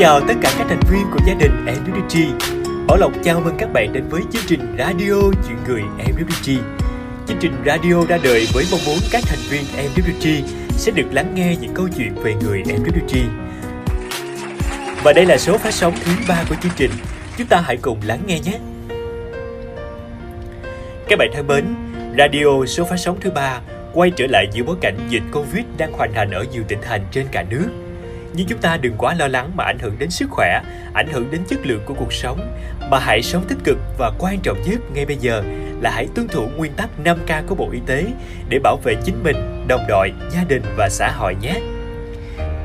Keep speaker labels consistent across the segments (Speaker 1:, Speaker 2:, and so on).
Speaker 1: chào tất cả các thành viên của gia đình MWG. Bảo Lộc chào mừng các bạn đến với chương trình Radio Chuyện Người MWG. Chương trình radio ra đời với mong muốn các thành viên MWG sẽ được lắng nghe những câu chuyện về người MWG. Và đây là số phát sóng thứ ba của chương trình. Chúng ta hãy cùng lắng nghe nhé. Các bạn thân mến, radio số phát sóng thứ ba quay trở lại giữa bối cảnh dịch Covid đang hoành hành ở nhiều tỉnh thành trên cả nước. Nhưng chúng ta đừng quá lo lắng mà ảnh hưởng đến sức khỏe, ảnh hưởng đến chất lượng của cuộc sống, mà hãy sống tích cực và quan trọng nhất ngay bây giờ là hãy tuân thủ nguyên tắc 5K của Bộ Y tế để bảo vệ chính mình, đồng đội, gia đình và xã hội nhé.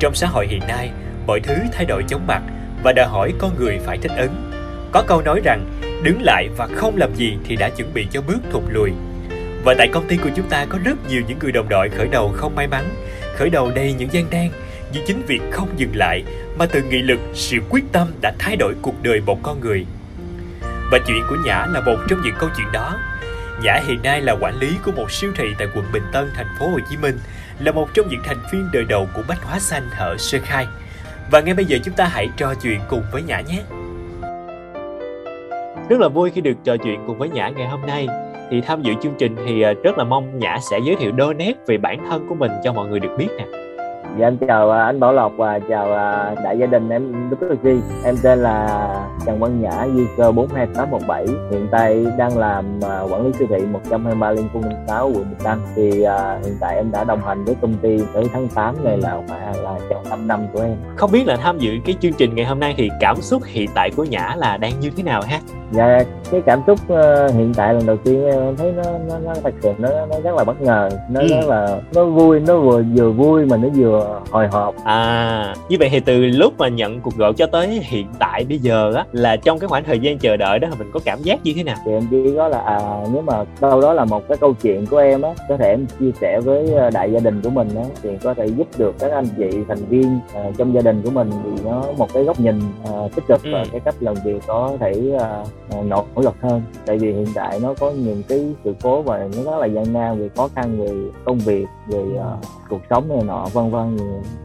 Speaker 1: Trong xã hội hiện nay, mọi thứ thay đổi chóng mặt và đòi hỏi con người phải thích ứng. Có câu nói rằng, đứng lại và không làm gì thì đã chuẩn bị cho bước thụt lùi. Và tại công ty của chúng ta có rất nhiều những người đồng đội khởi đầu không may mắn, khởi đầu đầy những gian nan, nhưng chính việc không dừng lại mà từ nghị lực, sự quyết tâm đã thay đổi cuộc đời một con người. Và chuyện của Nhã là một trong những câu chuyện đó. Nhã hiện nay là quản lý của một siêu thị tại quận Bình Tân, thành phố Hồ Chí Minh, là một trong những thành viên đời đầu của Bách Hóa Xanh ở Sơ Khai. Và ngay bây giờ chúng ta hãy trò chuyện cùng với Nhã nhé. Rất là vui khi được trò chuyện cùng với Nhã ngày hôm nay. Thì tham dự chương trình thì ờ, rất là mong Nhã sẽ giới thiệu đôi nét về bản thân của mình cho mọi người được biết nè.
Speaker 2: Dạ em chào à, anh Bảo Lộc và chào à, đại gia đình em Đức Duy. Em tên là Trần Văn Nhã, di cơ 42817. Hiện tại đang làm à, quản lý siêu thị 123 Liên Quân 6 quận Bình Tân. Thì uh, hiện tại em đã đồng hành với công ty tới tháng 8 này là phải là trong 5 năm của em.
Speaker 1: Không biết là tham dự cái chương trình ngày hôm nay thì cảm xúc hiện tại của Nhã là đang như thế nào ha?
Speaker 2: Dạ cái cảm xúc uh, hiện tại lần đầu tiên em thấy nó nó nó thật sự nó nó rất là bất ngờ, nó ừ. rất là nó vui, nó vừa vừa vui mà nó vừa hồi hộp.
Speaker 1: À như vậy thì từ lúc mà nhận cuộc gọi cho tới hiện tại bây giờ á là trong cái khoảng thời gian chờ đợi đó mình có cảm giác như thế nào?
Speaker 2: Thì em chỉ có là à nếu mà đâu đó là một cái câu chuyện của em á có thể em chia sẻ với ờ, đại gia đình của mình á thì có thể giúp được các anh chị thành viên uh, trong gia đình của mình thì nó một cái góc nhìn uh, tích cực ừ. và cái cách làm việc có thể uh, nỗ lực hơn. Tại vì hiện tại nó có những cái sự cố và nó rất là gian nan về khó khăn về công việc về uh, cuộc sống này nọ vân vân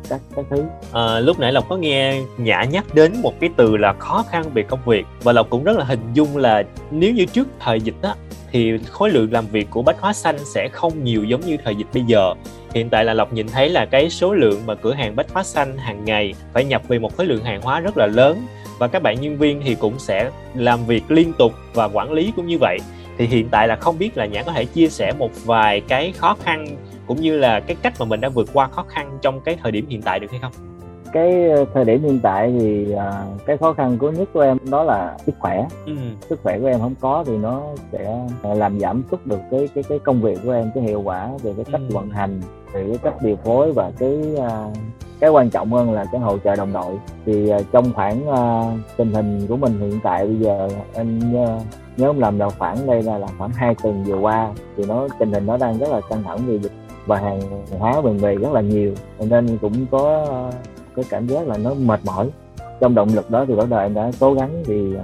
Speaker 2: các các thứ.
Speaker 1: À, lúc nãy lộc có nghe nhã nhắc đến một cái từ là khó khăn về công việc và lộc cũng rất là hình dung là nếu như trước thời dịch á thì khối lượng làm việc của bách hóa xanh sẽ không nhiều giống như thời dịch bây giờ. Hiện tại là lộc nhìn thấy là cái số lượng mà cửa hàng bách hóa xanh hàng ngày phải nhập về một khối lượng hàng hóa rất là lớn và các bạn nhân viên thì cũng sẽ làm việc liên tục và quản lý cũng như vậy. Thì hiện tại là không biết là nhã có thể chia sẻ một vài cái khó khăn cũng như là cái cách mà mình đã vượt qua khó khăn trong cái thời điểm hiện tại được hay không
Speaker 2: cái ờ, thời điểm hiện tại thì à, cái khó khăn của nhất của em đó là sức khỏe ừ. sức khỏe của em không có thì nó sẽ à, làm giảm sút được cái cái cái công việc của em cái hiệu quả về cái cách ừ. vận hành về cái cách điều phối và cái à, cái quan trọng hơn là cái hỗ trợ đồng đội thì à, trong khoảng à, tình hình của mình hiện tại bây giờ em nhớ, nhớ làm đầu khoảng đây là, là khoảng hai tuần vừa qua thì nó tình hình nó đang rất là căng thẳng vì dịch và hàng hóa về về rất là nhiều. Nên cũng có cái cảm giác là nó mệt mỏi. Trong động lực đó thì bắt đầu em đã cố gắng thì uh,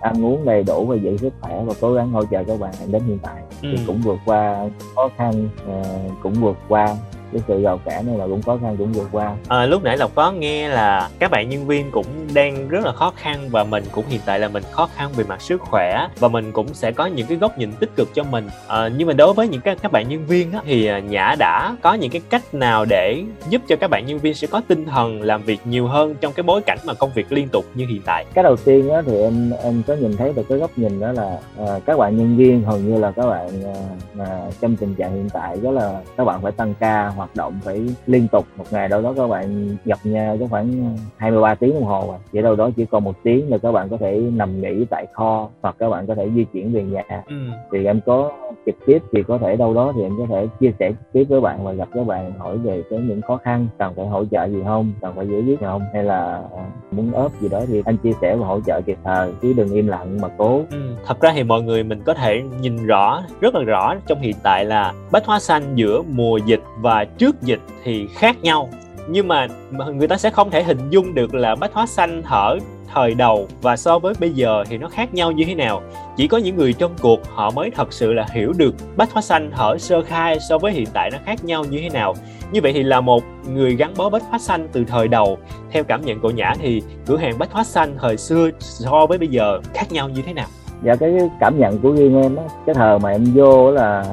Speaker 2: ăn uống đầy đủ và giữ sức khỏe và cố gắng hỗ trợ các bạn đến hiện tại. Ừ. thì cũng vượt qua khó khăn uh, cũng vượt qua cái sự giàu cả này là cũng khó khăn cũng vượt qua.
Speaker 1: À, lúc nãy lộc có nghe là các bạn nhân viên cũng đang rất là khó khăn và mình cũng hiện tại là mình khó khăn về mặt sức khỏe và mình cũng sẽ có những cái góc nhìn tích cực cho mình. À, nhưng mà đối với những các các bạn nhân viên á, thì à, nhã đã có những cái cách nào để giúp cho các bạn nhân viên sẽ có tinh thần làm việc nhiều hơn trong cái bối cảnh mà công việc liên tục như hiện tại?
Speaker 2: Cái đầu tiên á, thì em em có nhìn thấy được cái góc nhìn đó là à, các bạn nhân viên hầu như là các bạn à, à, trong tình trạng hiện tại đó là các bạn phải tăng ca hoạt động phải liên tục một ngày đâu đó các bạn gặp nhau cho khoảng 23 tiếng đồng hồ à. vậy đâu đó chỉ còn một tiếng là các bạn có thể nằm nghỉ tại kho hoặc các bạn có thể di chuyển về nhà ừ. thì em có trực tiếp thì có thể đâu đó thì em có thể chia sẻ trực tiếp với bạn và gặp các bạn hỏi về cái những khó khăn cần phải hỗ trợ gì không cần phải giải quyết không hay là à, muốn ốp gì đó thì anh chia sẻ và hỗ trợ kịp thời chứ đừng im lặng mà cố
Speaker 1: ừ. thật ra thì mọi người mình có thể nhìn rõ rất là rõ trong hiện tại là bách hóa xanh giữa mùa dịch và trước dịch thì khác nhau. Nhưng mà người ta sẽ không thể hình dung được là bách hóa xanh hở thời đầu và so với bây giờ thì nó khác nhau như thế nào. Chỉ có những người trong cuộc họ mới thật sự là hiểu được bách hóa xanh ở sơ khai so với hiện tại nó khác nhau như thế nào. Như vậy thì là một người gắn bó bách hóa xanh từ thời đầu. Theo cảm nhận của nhã thì cửa hàng bách hóa xanh thời xưa so với bây giờ khác nhau như thế nào?
Speaker 2: Dạ cái cảm nhận của riêng em á, cái thời mà em vô là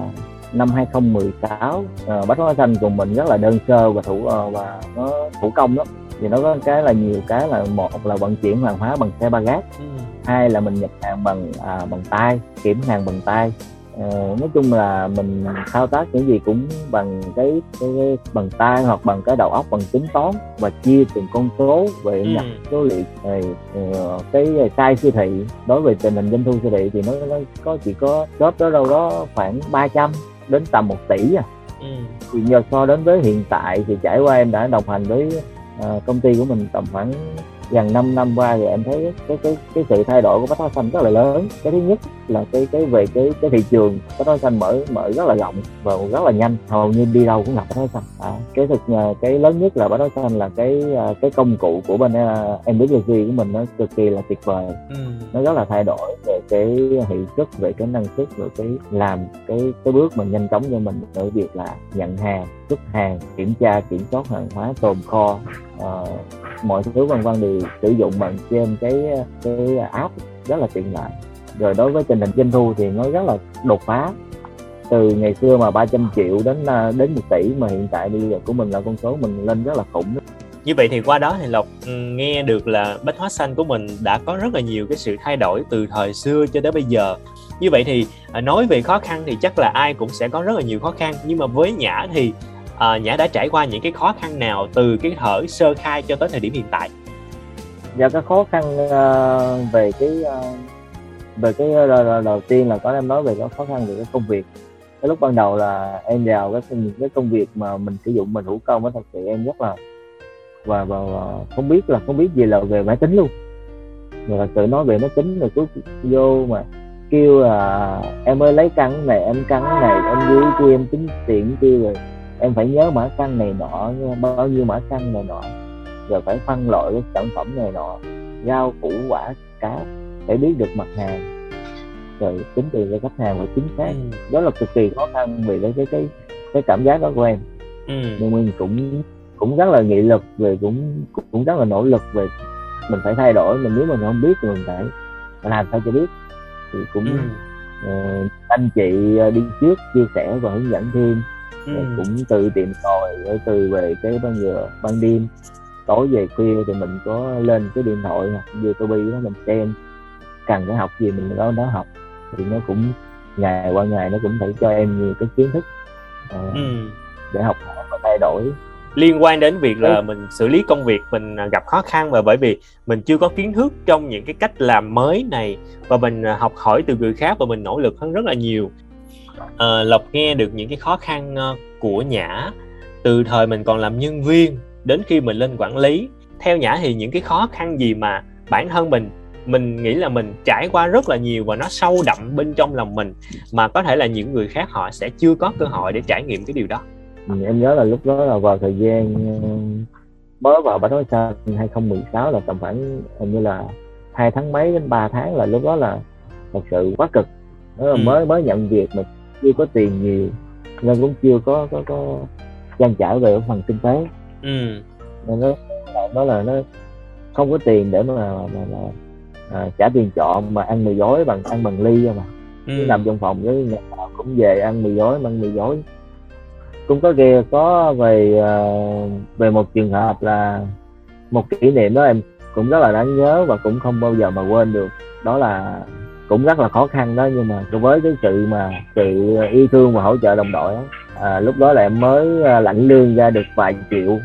Speaker 2: năm 2016 uh, ờ, bách hóa xanh cùng mình rất là đơn sơ và thủ uh, và nó thủ công lắm thì nó có cái là nhiều cái là một là vận chuyển hàng hóa bằng xe ba gác ừ. hai là mình nhập hàng bằng à, bằng tay kiểm hàng bằng tay ờ, nói chung là mình thao tác những gì cũng bằng cái, cái, cái bằng tay hoặc bằng cái đầu óc bằng tính toán và chia từng con số về ừ. nhập số liệu thì uh, cái size siêu thị đối với tình hình doanh thu siêu thị thì nó nó có chỉ có shop đó đâu đó khoảng 300 đến tầm 1 tỷ à ừ. thì nhờ so đến với hiện tại thì trải qua em đã đồng hành với uh, công ty của mình tầm khoảng gần 5 năm qua thì em thấy cái cái cái sự thay đổi của bách hóa xanh rất là lớn cái thứ nhất là cái cái về cái cái thị trường bách hóa xanh mở mở rất là rộng và rất là nhanh. Hầu như đi đâu cũng gặp bách hóa xanh. À, cái thực à, cái lớn nhất là bách hóa xanh là cái à, cái công cụ của bên em biết của mình nó cực kỳ là tuyệt vời. Ừ. nó rất là thay đổi về cái hiệu suất về cái năng suất về cái làm cái cái bước mà nhanh chóng cho mình ở việc là nhận hàng xuất hàng kiểm tra kiểm soát hàng hóa tồn kho uh, mọi thứ vân vân đều sử dụng bằng trên cái cái app rất là tiện lợi rồi đối với tình hình doanh thu thì nó rất là đột phá. Từ ngày xưa mà 300 triệu đến à, đến 1 tỷ mà hiện tại bây giờ của mình là con số mình lên rất là khủng.
Speaker 1: Như vậy thì qua đó thì lộc ừ, nghe được là bách hóa xanh của mình đã có rất là nhiều cái sự thay đổi từ thời xưa cho tới bây giờ. Như vậy thì à, nói về khó khăn thì chắc là ai cũng sẽ có rất là nhiều khó khăn. Nhưng mà với nhã thì à, nhã đã trải qua những cái khó khăn nào từ cái thở sơ khai cho tới thời điểm hiện tại?
Speaker 2: Dạ cái khó khăn uh, về cái uh, về cái ờ, đầu, đầu tiên là có em nói về cái khó khăn về cái công việc. Cái lúc ban đầu là em vào cái những cái công việc mà mình sử dụng mình thủ công á thật sự em rất là và, và, và không biết là không biết gì là về máy tính luôn. Rồi là tự nói về máy tính rồi cứ vô mà kêu là em ơi lấy căn này em căn này em dưới kia em tính tiền kia rồi em phải nhớ mã căn này nọ bao nhiêu mã căn này nọ rồi phải phân loại cái sản phẩm này nọ rau củ quả cá phải biết được mặt hàng rồi tính tiền cho khách hàng và chính xác ừ. đó là cực kỳ khó khăn vì cái cái cái cái cảm giác đó của em ừ. nhưng mình cũng cũng rất là nghị lực về cũng cũng rất là nỗ lực về mình phải thay đổi mình nếu mình không biết thì mình phải làm sao cho biết thì cũng ừ. uh, anh chị đi trước chia sẻ và hướng dẫn thêm ừ. cũng tự tìm tòi rồi từ về cái ban giờ ban đêm tối về khuya thì mình có lên cái điện thoại hoặc youtube đó mình xem cần cái học gì mình đó đó học. Thì nó cũng ngày qua ngày nó cũng phải cho em nhiều cái kiến thức uh, ừ. để học và thay đổi.
Speaker 1: Liên quan đến việc là mình xử lý công việc mình gặp khó khăn và bởi vì mình chưa có kiến thức trong những cái cách làm mới này và mình học hỏi từ người khác và mình nỗ lực hơn rất là nhiều. À, lộc nghe được những cái khó khăn ờ, của nhã. Từ thời mình còn làm nhân viên đến khi mình lên quản lý theo nhã thì những cái khó khăn gì mà bản thân mình mình nghĩ là mình trải qua rất là nhiều và nó sâu đậm bên trong lòng mình mà có thể là những người khác họ sẽ chưa có cơ hội để trải nghiệm cái điều đó
Speaker 2: ừ, em nhớ là lúc đó là vào thời gian ờ, mới vào bách hóa xanh 2016 là tầm khoảng hình như là hai tháng mấy đến 3 tháng là lúc đó là thật sự quá cực đó là ừ. mới mới nhận việc mà chưa có tiền nhiều nên cũng chưa có có có trang trải về phần kinh tế ừ. nên nó nó là nó không có tiền để mà, mà, mà à, trả tiền trọ mà ăn mì gói bằng ăn bằng ly mà ừ. nằm trong phòng với ngày nào cũng về ăn mì gói ăn mì gói cũng có kia có về uh, về một trường hợp là một kỷ niệm đó em cũng rất là đáng nhớ và cũng không bao giờ mà quên được đó là cũng rất là khó khăn đó nhưng mà với cái sự mà sự yêu thương và hỗ trợ đồng đội đó, à, lúc đó là em mới à, lãnh lương ra được vài triệu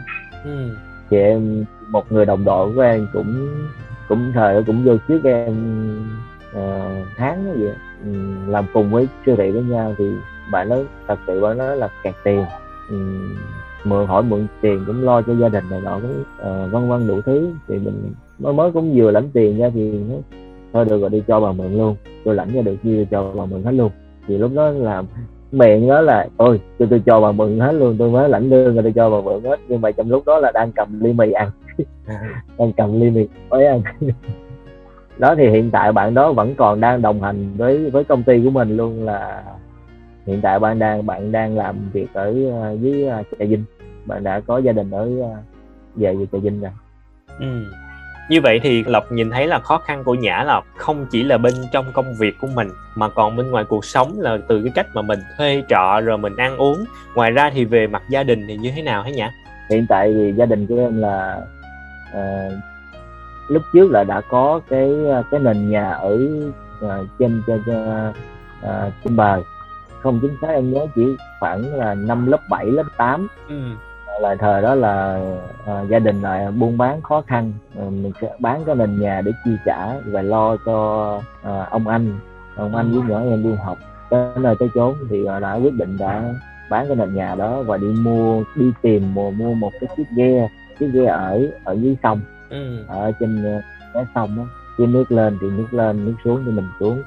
Speaker 2: ừ. thì em một người đồng đội của em cũng cũng thời cũng vô trước em uh, tháng đó vậy. Ừ, làm cùng với siêu thị với nhau thì bạn nói thật sự bạn nói là kẹt tiền. Ừ, mượn hỏi mượn tiền cũng lo cho gia đình này nọ cũng uh, vân vân đủ thứ. Thì mình mới mới cũng vừa lãnh tiền ra thì nó thôi được rồi đi cho bà mượn luôn. Tôi lãnh ra được như cho bà mượn hết luôn. Thì lúc đó là miệng đó là ôi tôi tôi cho bà mượn hết luôn tôi mới lãnh lương rồi tôi cho bà mượn hết. Nhưng mà trong lúc đó là đang cầm ly mì ăn. đang cầm mì mới ăn đó thì hiện tại bạn đó vẫn còn đang đồng hành với với công ty của mình luôn là hiện tại bạn đang bạn đang làm việc ở ờ, với ờ, trà vinh. Bạn đã có gia đình ở về về trà vinh rồi.
Speaker 1: Ừ. như vậy thì lộc nhìn thấy là khó khăn của nhã là không chỉ là bên trong công việc của mình mà còn bên ngoài cuộc sống là từ cái cách mà mình thuê trọ rồi mình ăn uống. Ngoài ra thì về mặt gia đình thì như thế nào hả nhã?
Speaker 2: Hiện tại thì gia đình của em là uh, lúc trước là đã có cái cái nền nhà ở uh, trên trên uh, trên bờ. Không chính xác em nhớ chỉ khoảng là năm lớp 7, lớp 8 ừ. là thời đó là uh, gia đình lại buôn bán khó khăn. Uh, mình sẽ bán cái nền nhà để chi trả và lo cho uh, ông anh. Ông anh với nhỏ em đi học. Tới nơi tới chốn thì uh, đã quyết định đã bán cái nền nhà đó và đi mua đi tìm mua, mua một cái chiếc ghe chiếc ghe ở ở dưới sông ừ. ở trên cái sông đó khi nước lên thì nước lên nước xuống thì mình xuống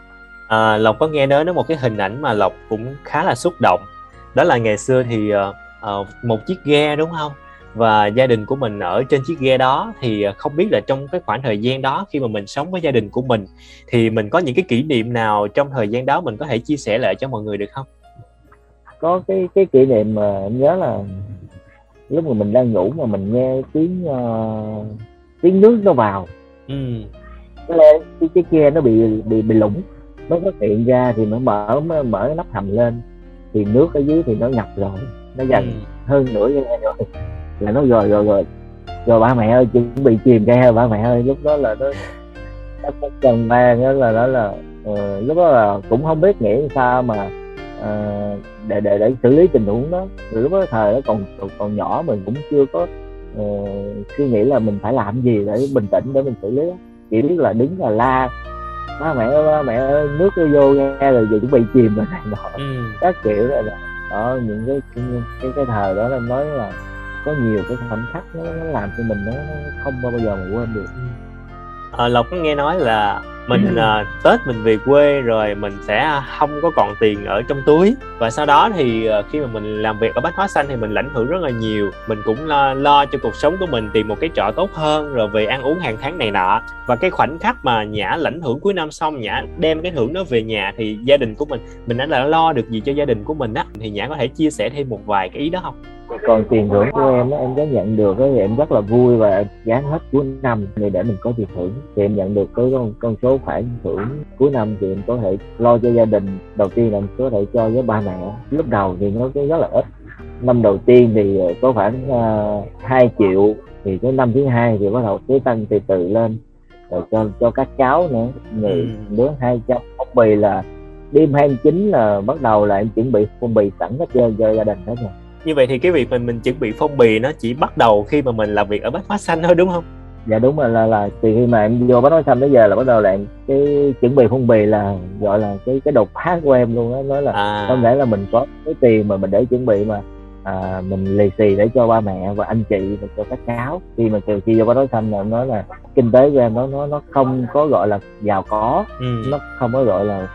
Speaker 1: à, lộc có nghe nói đến một cái hình ảnh mà lộc cũng khá là xúc động đó là ngày xưa thì uh, một chiếc ghe đúng không và gia đình của mình ở trên chiếc ghe đó thì không biết là trong cái khoảng thời gian đó khi mà mình sống với gia đình của mình thì mình có những cái kỷ niệm nào trong thời gian đó mình có thể chia sẻ lại cho mọi người được không?
Speaker 2: Có cái cái kỷ niệm mà em nhớ là lúc mà mình đang ngủ mà mình nghe tiếng uh, tiếng nước nó vào. Ừ. Cái, cái, cái ghe nó bị bị bị lủng mới phát hiện ra thì mới mở mới mở cái nắp hầm lên thì nước ở dưới thì nó ngập rồi nó dần ừ. hơn nửa giờ rồi là nó rồi rồi rồi rồi ba mẹ ơi chuẩn bị chìm ghe ba mẹ ơi lúc đó là nó nó cần mang đó là đó là uh, lúc đó là cũng không biết nghĩ sao mà uh, để để để xử lý tình huống đó lúc đó thời đó còn còn nhỏ mình cũng chưa có uh, suy nghĩ là mình phải làm gì để bình tĩnh để mình xử lý đó. chỉ biết là đứng là la ba mẹ ơi mẹ ơi nước nó vô nghe rồi giờ chuẩn bị chìm rồi này nọ ừ. các kiểu rồi đó. đó những cái cái cái thời đó em nói là có nhiều cái khoảnh khắc nó, nó làm cho mình nó không bao giờ mà quên được
Speaker 1: à, lộc có nghe nói là mình uh, tết mình về quê rồi mình sẽ không có còn tiền ở trong túi. Và sau đó thì uh, khi mà mình làm việc ở bách hóa xanh thì mình lãnh hưởng rất là nhiều. Mình cũng lo, lo cho cuộc sống của mình tìm một cái trọ tốt hơn rồi về ăn uống hàng tháng này nọ. Và cái khoảnh khắc mà nhã lãnh hưởng cuối năm xong nhã đem cái thưởng đó về nhà thì gia đình của mình mình đã lo được gì cho gia đình của mình á? Thì nhã có thể chia sẻ thêm một vài cái ý đó không
Speaker 2: còn tiền thưởng của em á em có nhận được thì em rất là vui và dán hết cuối năm. Thì để mình có tiền thưởng thì em nhận được cái con, con số khoản thưởng cuối năm thì em có thể lo cho gia đình. Đầu tiên là em có thể cho với ba mẹ. Lúc đầu thì nó rất là ít. Năm đầu tiên thì có khoảng uh, à, 2 triệu. Thì cái năm thứ hai thì bắt đầu cứ tăng từ từ lên. Rồi cho cho các cháu nữa người ừ. đứa hai trăm bì là đêm 29 là bắt đầu là em chuẩn bị phong bì sẵn hết cho gia đình hết rồi
Speaker 1: như vậy thì cái việc mình mình chuẩn bị phong bì nó chỉ bắt đầu khi mà mình làm việc ở bách hóa xanh thôi đúng không
Speaker 2: dạ đúng rồi là là từ khi mà em vô bách hóa xanh tới giờ là bắt đầu là cái chuẩn bị phong bì là gọi là cái cái đột phá của em luôn á nói là à. không lẽ là mình có cái tiền mà mình để chuẩn bị mà à, mình lì xì để cho ba mẹ và anh chị và cho các cháu khi mà từ khi vô bách hóa xanh là em nói là kinh tế của em nó nó nó không có gọi là giàu có ừ. nó không có gọi là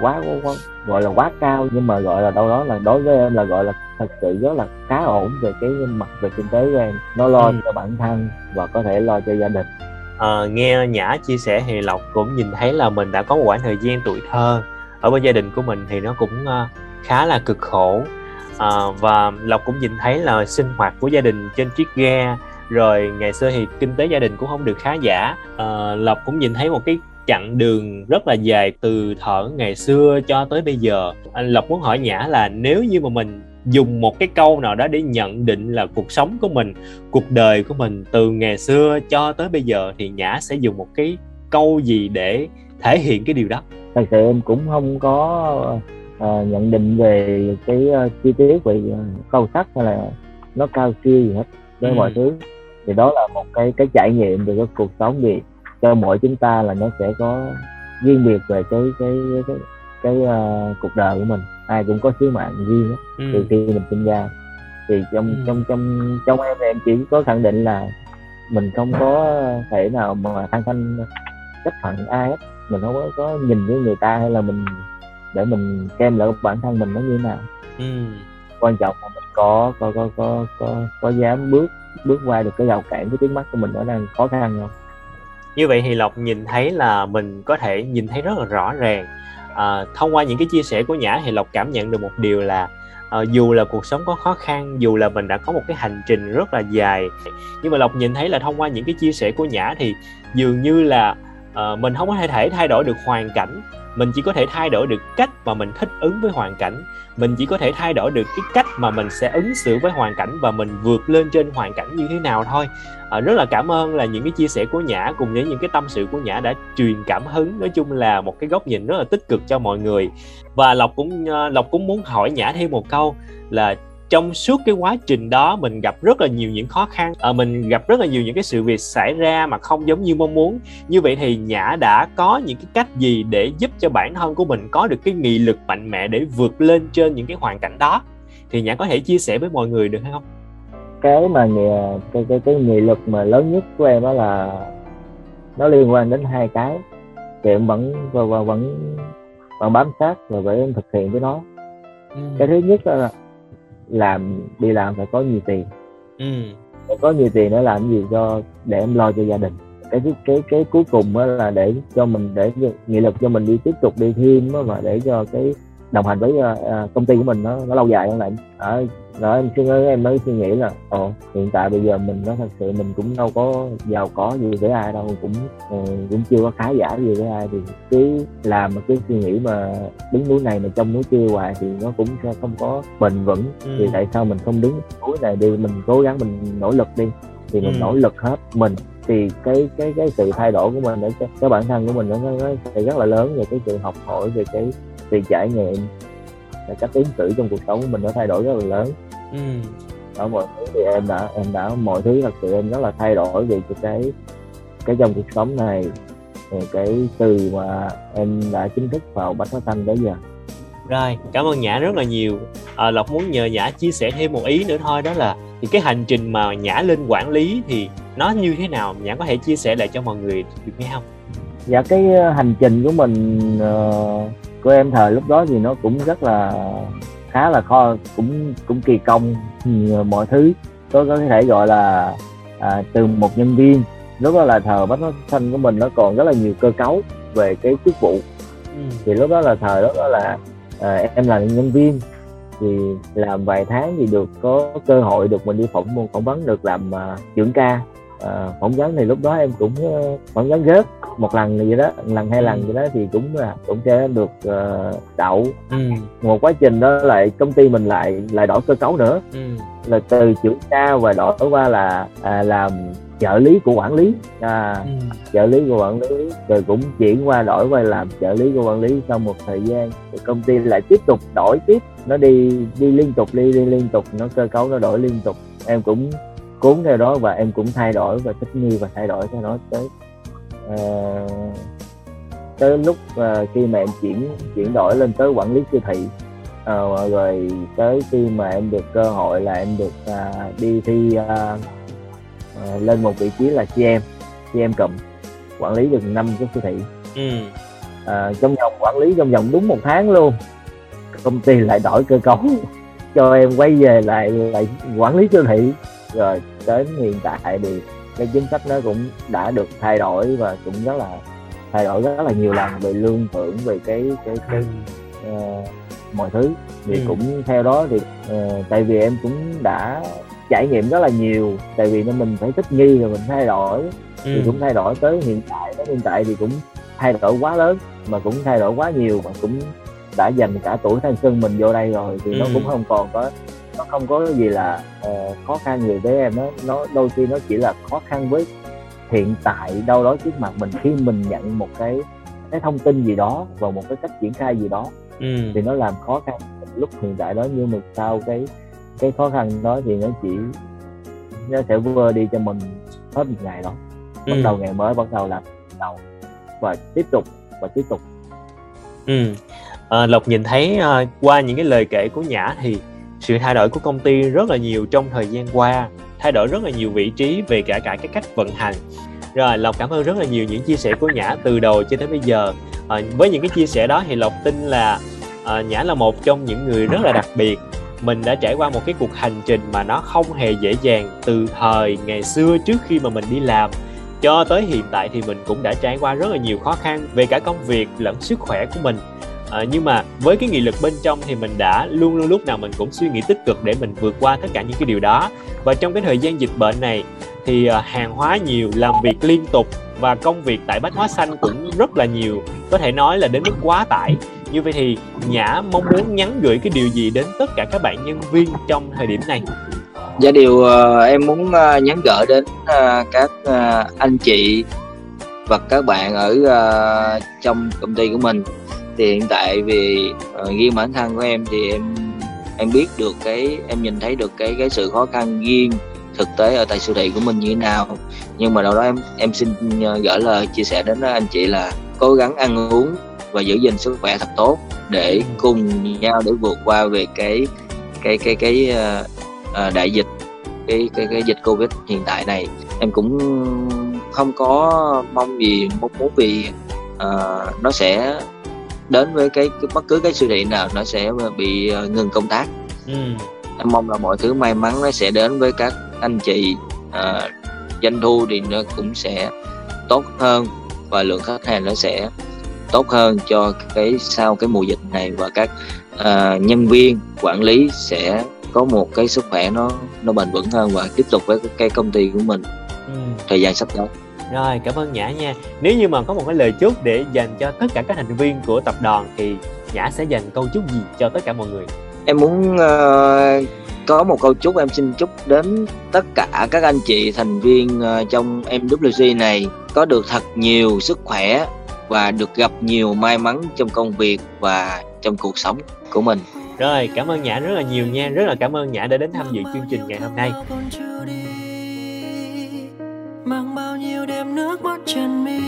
Speaker 2: quá, quá, quá gọi là quá cao nhưng mà gọi là đâu đó là đối với em là gọi là thật sự rất là khá ổn về cái mặt về kinh tế của em. Nó lo ừ. cho bản thân và có thể lo cho gia đình.
Speaker 1: À, nghe nhã chia sẻ thì lộc cũng nhìn thấy là mình đã có một khoảng thời gian tuổi thơ ở bên gia đình của mình thì nó cũng uh, khá là cực khổ. À, và lộc cũng nhìn thấy là sinh hoạt của gia đình trên chiếc ghe rồi ngày xưa thì kinh tế gia đình cũng không được khá giả. À, lộc cũng nhìn thấy một cái chặng đường rất là dài từ thở ngày xưa cho tới bây giờ. Anh lộc muốn hỏi nhã là nếu như mà mình dùng một cái câu nào đó để nhận định là cuộc sống của mình cuộc đời của mình từ ngày xưa cho tới bây giờ thì nhã sẽ dùng một cái câu gì để thể hiện cái điều đó?
Speaker 2: Thật sự em cũng không có uh, nhận định về cái uh, chi tiết về uh, câu sắc hay là nó cao siêu gì hết. Với ừ. mọi thứ. Thì đó là một cái cái trải nghiệm về cái cuộc sống gì cho mỗi chúng ta là nó sẽ có riêng biệt về cái cái cái cái, cái uh, cuộc đời của mình ai cũng có sứ mạng riêng ừ. từ khi mình sinh ra thì trong ừ. trong trong trong em em chỉ có khẳng định là mình không có thể nào mà thanh thanh chấp thuận ai hết mình không có, có nhìn với người ta hay là mình để mình kem lại bản thân mình nó như thế nào ừ. quan trọng là mình có có có có có có dám bước bước qua được cái rào cản cái trước mắt của mình nó đang khó khăn không
Speaker 1: như vậy thì lộc nhìn thấy là mình có thể nhìn thấy rất là rõ ràng. À, thông qua những cái chia sẻ của nhã thì lộc cảm nhận được một điều là à, dù là cuộc sống có khó khăn dù là mình đã có một cái hành trình rất là dài nhưng mà lộc nhìn thấy là thông qua những cái chia sẻ của nhã thì dường như là à, mình không có thể thay đổi được hoàn cảnh. Mình chỉ có thể thay đổi được cách mà mình thích ứng với hoàn cảnh. Mình chỉ có thể thay đổi được cái cách mà mình sẽ ứng xử với hoàn cảnh và mình vượt lên trên hoàn cảnh như thế nào thôi. À, rất là cảm ơn là những cái chia sẻ của nhã cùng với những cái tâm sự của nhã đã truyền cảm hứng nói chung là một cái góc nhìn rất là tích cực cho mọi người. Và lộc cũng ờ, lộc cũng muốn hỏi nhã thêm một câu là trong suốt cái quá trình đó mình gặp rất là nhiều những khó khăn. À, mình gặp rất là nhiều những cái sự việc xảy ra mà không giống như mong muốn. Như vậy thì nhã đã có những cái cách gì để giúp cho bản thân của mình có được cái nghị lực mạnh mẽ để vượt lên trên những cái hoàn cảnh đó? Thì nhã có thể chia sẻ với mọi người được hay không?
Speaker 2: Cái mà nghị, cái cái cái nghị lực mà lớn nhất của em đó là nó liên quan đến hai cái. Thì em vẫn và, và vẫn vẫn bám sát và vẫn thực hiện với nó ừ. cái thứ nhất là làm đi làm phải có nhiều tiền. Ừ. phải có nhiều tiền để làm gì cho để em lo cho gia đình. Cái cái cái, cái cuối cùng đó là để cho mình để nghị lực cho mình đi tiếp tục đi thêm mà để cho cái đồng hành với uh, công ty của mình nó nó lâu dài hơn lại ở đó em nghĩ em mới suy nghĩ là ồ hiện tại bây giờ mình nó thật sự mình cũng đâu có giàu có gì với ai đâu cũng uh, cũng chưa có khá giả gì với ai. Thì cứ làm một cái suy nghĩ mà đứng núi này mà trong núi kia hoài thì nó cũng sẽ không có bền vững. Ừ. thì tại sao mình không đứng núi này đi mình cố gắng mình nỗ lực đi. Thì mình ừ. nỗ lực hết mình. Thì cái cái cái sự thay đổi của mình để cái, cái bản thân của mình nó, nó sẽ rất là lớn về cái sự học hỏi về cái sự trải nghiệm và cách ứng xử trong cuộc sống của mình nó thay đổi rất là lớn. Ừ. đó mọi thứ thì em đã em đã mọi thứ thật sự em rất là thay đổi về cái cái trong cuộc sống này. Cái từ mà em đã chính thức vào bách hóa xanh tới giờ.
Speaker 1: Rồi cảm ơn nhã rất là nhiều. À, lộc muốn nhờ nhã chia sẻ thêm một ý nữa thôi đó là thì cái hành trình mà nhã lên quản lý thì nó như thế nào? Nhã có thể chia sẻ lại cho mọi người được nghe không?
Speaker 2: Dạ cái ờ, hành trình của mình uh, của em thời lúc đó thì nó cũng rất là khá là khó cũng cũng kỳ công mọi thứ. Tôi có thể gọi là à, từ một nhân viên. Lúc đó là thời bách hóa xanh của mình nó còn rất là nhiều cơ cấu về cái chức vụ. Ừ. thì lúc đó là thời đó, đó là à, em là nhân viên. Thì làm vài tháng thì được có cơ hội được mình đi phỏng phỏng vấn được làm uh, trưởng ca uh, phỏng vấn thì lúc đó em cũng uh, phỏng vấn rớt một lần gì đó lần hai lần gì đó thì cũng là cũng sẽ được uh, đậu. Ừ. một quá trình đó lại công ty mình lại lại đổi cơ cấu nữa. Ừ. là từ trưởng ca và đổi qua là à, làm trợ lý của quản lý. À, ừ. trợ lý của quản lý rồi cũng chuyển qua đổi qua làm trợ lý của quản lý. Sau một thời gian thì công ty lại tiếp tục đổi tiếp. Nó đi đi liên tục đi đi liên tục nó cơ cấu nó đổi liên tục. Em cũng cuốn theo đó và em cũng thay đổi và thích nghi và thay đổi theo nó tới uh, tới lúc uh, khi mà em chuyển chuyển đổi lên tới quản lý siêu thị. Uh, rồi tới khi mà em được cơ hội là em được uh, đi thi uh, uh, lên một vị trí là CM CM cầm quản lý được năm cái siêu thị. Ừ. uh, trong vòng quản lý trong vòng đúng một tháng luôn. Công ty lại đổi cơ cấu cho em quay về lại lại quản lý siêu thị. Rồi đến hiện tại thì cái chính sách nó cũng đã được thay đổi và cũng rất là thay đổi rất là nhiều lần về lương thưởng về cái cái cái uh, mọi thứ thì ừ. cũng theo đó thì uh, tại vì em cũng đã trải nghiệm rất là nhiều tại vì nên mình phải thích nghi rồi mình thay đổi ừ. thì cũng thay đổi tới hiện tại đến hiện tại thì cũng thay đổi quá lớn mà cũng thay đổi quá nhiều mà cũng đã dành cả tuổi thanh xuân mình vô đây rồi thì ừ. nó cũng không còn có nó không có gì là uh, khó khăn gì với em nó nó đôi khi nó chỉ là khó khăn với hiện tại đâu đó trước mặt mình khi mình nhận một cái cái thông tin gì đó và một cái cách triển khai gì đó ừ. thì nó làm khó khăn lúc hiện tại đó nhưng mà sau cái cái khó khăn đó thì nó chỉ nó sẽ vơ đi cho mình hết một ngày đó bắt ừ. đầu ngày mới bắt đầu làm đầu và tiếp tục và tiếp tục
Speaker 1: ừ. à, lộc nhìn thấy uh, qua những cái lời kể của nhã thì sự thay đổi của công ty rất là nhiều trong thời gian qua thay đổi rất là nhiều vị trí về cả cả cái cách vận hành. Rồi lộc cảm ơn rất là nhiều những chia sẻ của nhã từ đầu cho tới bây giờ. À, với những cái chia sẻ đó thì lộc tin là à, nhã là một trong những người rất là đặc biệt. Mình đã trải qua một cái cuộc hành trình mà nó không hề dễ dàng từ thời ngày xưa trước khi mà mình đi làm. Cho tới hiện tại thì mình cũng đã trải qua rất là nhiều khó khăn về cả công việc lẫn sức khỏe của mình à, nhưng mà với cái nghị lực bên trong thì mình đã luôn luôn lúc nào mình cũng suy nghĩ tích cực để mình vượt qua tất cả những cái điều đó. Và trong cái thời gian dịch bệnh này thì à, hàng hóa nhiều làm việc liên tục và công việc tại bách hóa xanh cũng rất là nhiều. Có thể nói là đến mức quá tải. Như vậy thì nhã mong muốn nhắn gửi cái điều gì đến tất cả các bạn nhân viên trong thời điểm này?
Speaker 3: Dạ điều uh, em muốn uh, nhắn gửi đến uh, các uh, anh chị và các bạn ở uh, trong công ty của mình thì hiện tại vì uh, riêng bản thân của em thì em em biết được cái em nhìn thấy được cái cái sự khó khăn riêng thực tế ở tại siêu thị của mình như thế nào. Nhưng mà đâu đó em em xin ờ, gửi lời chia sẻ đến anh chị là cố gắng ăn uống và giữ gìn sức khỏe thật tốt để cùng nhau để vượt qua về cái cái cái cái uh, uh, đại dịch cái cái cái dịch covid hiện tại này. Em cũng không có mong gì mong muốn vì uh, nó sẽ đến với cái, cái bất cứ cái siêu thị nào nó sẽ bị uh, ngừng công tác ừ. em mong là mọi thứ may mắn nó sẽ đến với các anh chị uh, doanh thu thì nó cũng sẽ tốt hơn và lượng khách hàng nó sẽ tốt hơn cho cái sau cái mùa dịch này và các uh, nhân viên quản lý sẽ có một cái sức khỏe nó nó bền vững hơn và tiếp tục với cái công ty của mình ừ. thời gian sắp tới
Speaker 1: rồi cảm ơn nhã nha. Nếu như mà có một cái lời chúc để dành cho tất cả các thành viên của tập đoàn thì nhã sẽ dành câu chúc gì cho tất cả mọi người?
Speaker 3: Em muốn uh, có một câu chúc em xin chúc đến tất cả các anh chị thành viên uh, trong MWC này có được thật nhiều sức khỏe và được gặp nhiều may mắn trong công việc và trong cuộc sống của mình.
Speaker 1: Rồi cảm ơn nhã rất là nhiều nha. Rất là cảm ơn nhã đã đến tham dự chương trình ngày hôm nay mang bao nhiêu đêm nước mắt trên mi,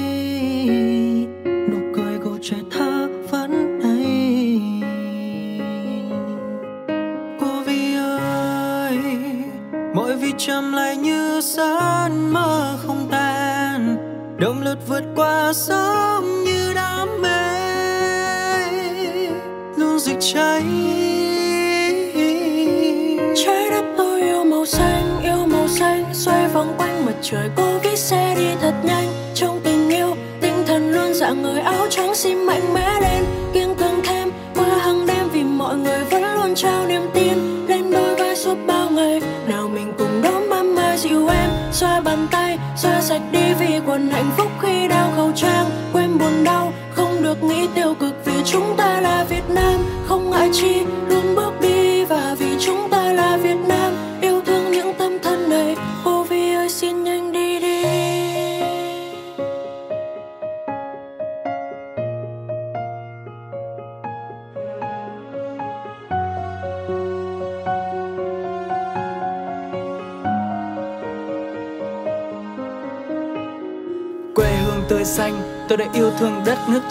Speaker 1: nụ cười của trẻ thơ vẫn đây cô vi ơi mỗi vì trầm lại như giấc mơ không tan. Động lực vượt qua sớm như đam mê. Luôn dịch cháy. Trái đất tôi yêu màu xanh xanh vòng quanh mặt trời, cô viết xe đi thật nhanh. Trong tình yêu, tinh thần luôn dạng người, áo trắng xin mạnh mẽ lên. Kiên cường thêm qua hàng đêm vì mọi người vẫn luôn trao niềm tin. Lên đôi vai suốt bao ngày, nào mình cùng đón ban mai dịu em. Xoa bàn tay, xoa sạch đi vì quần hạnh phúc khi đeo khẩu trang. Quên buồn đau, không được nghĩ tiêu cực vì chúng ta là việt nam. Không ngại chi luôn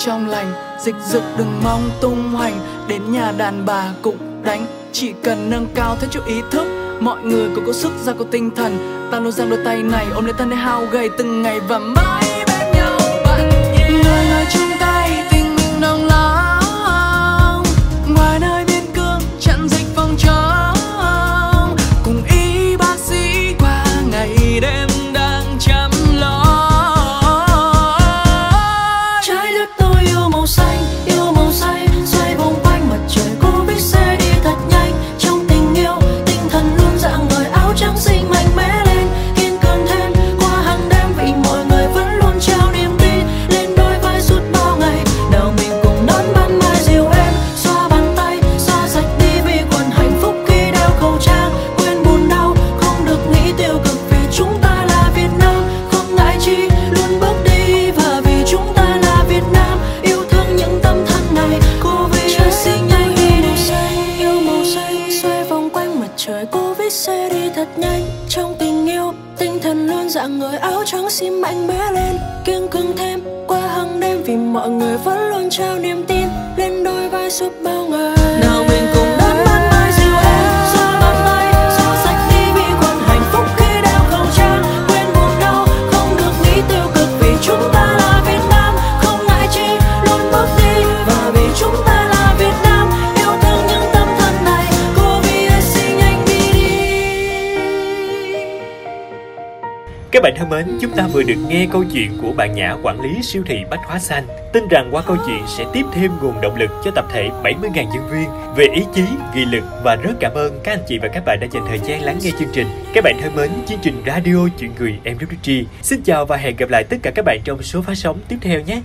Speaker 4: trong lành, dịch dực đừng mong tung hoành. Đến nhà đàn bà cũng đánh, chỉ cần nâng cao thêm chút ý thức. Mọi người cũng có sức ra có tinh thần. Ta luôn giang đôi tay này, ôm lấy thân để hao gầy từng ngày và mãi
Speaker 5: mọi người vẫn luôn trao niềm tin lên đôi vai suốt bao ngày. Thân
Speaker 1: mến, chúng ta vừa được nghe câu chuyện của bạn Nhã quản lý siêu thị Bách Hóa Xanh. Tin rằng qua câu chuyện sẽ tiếp thêm nguồn động lực cho tập thể 70.000 nhân viên về ý chí, nghị lực và rất cảm ơn các anh chị và các bạn đã dành thời gian lắng nghe chương trình. Các bạn thân mến, chương trình Radio Chuyện Người Em MWG xin chào và hẹn gặp lại tất cả các bạn trong số phát sóng tiếp theo nhé.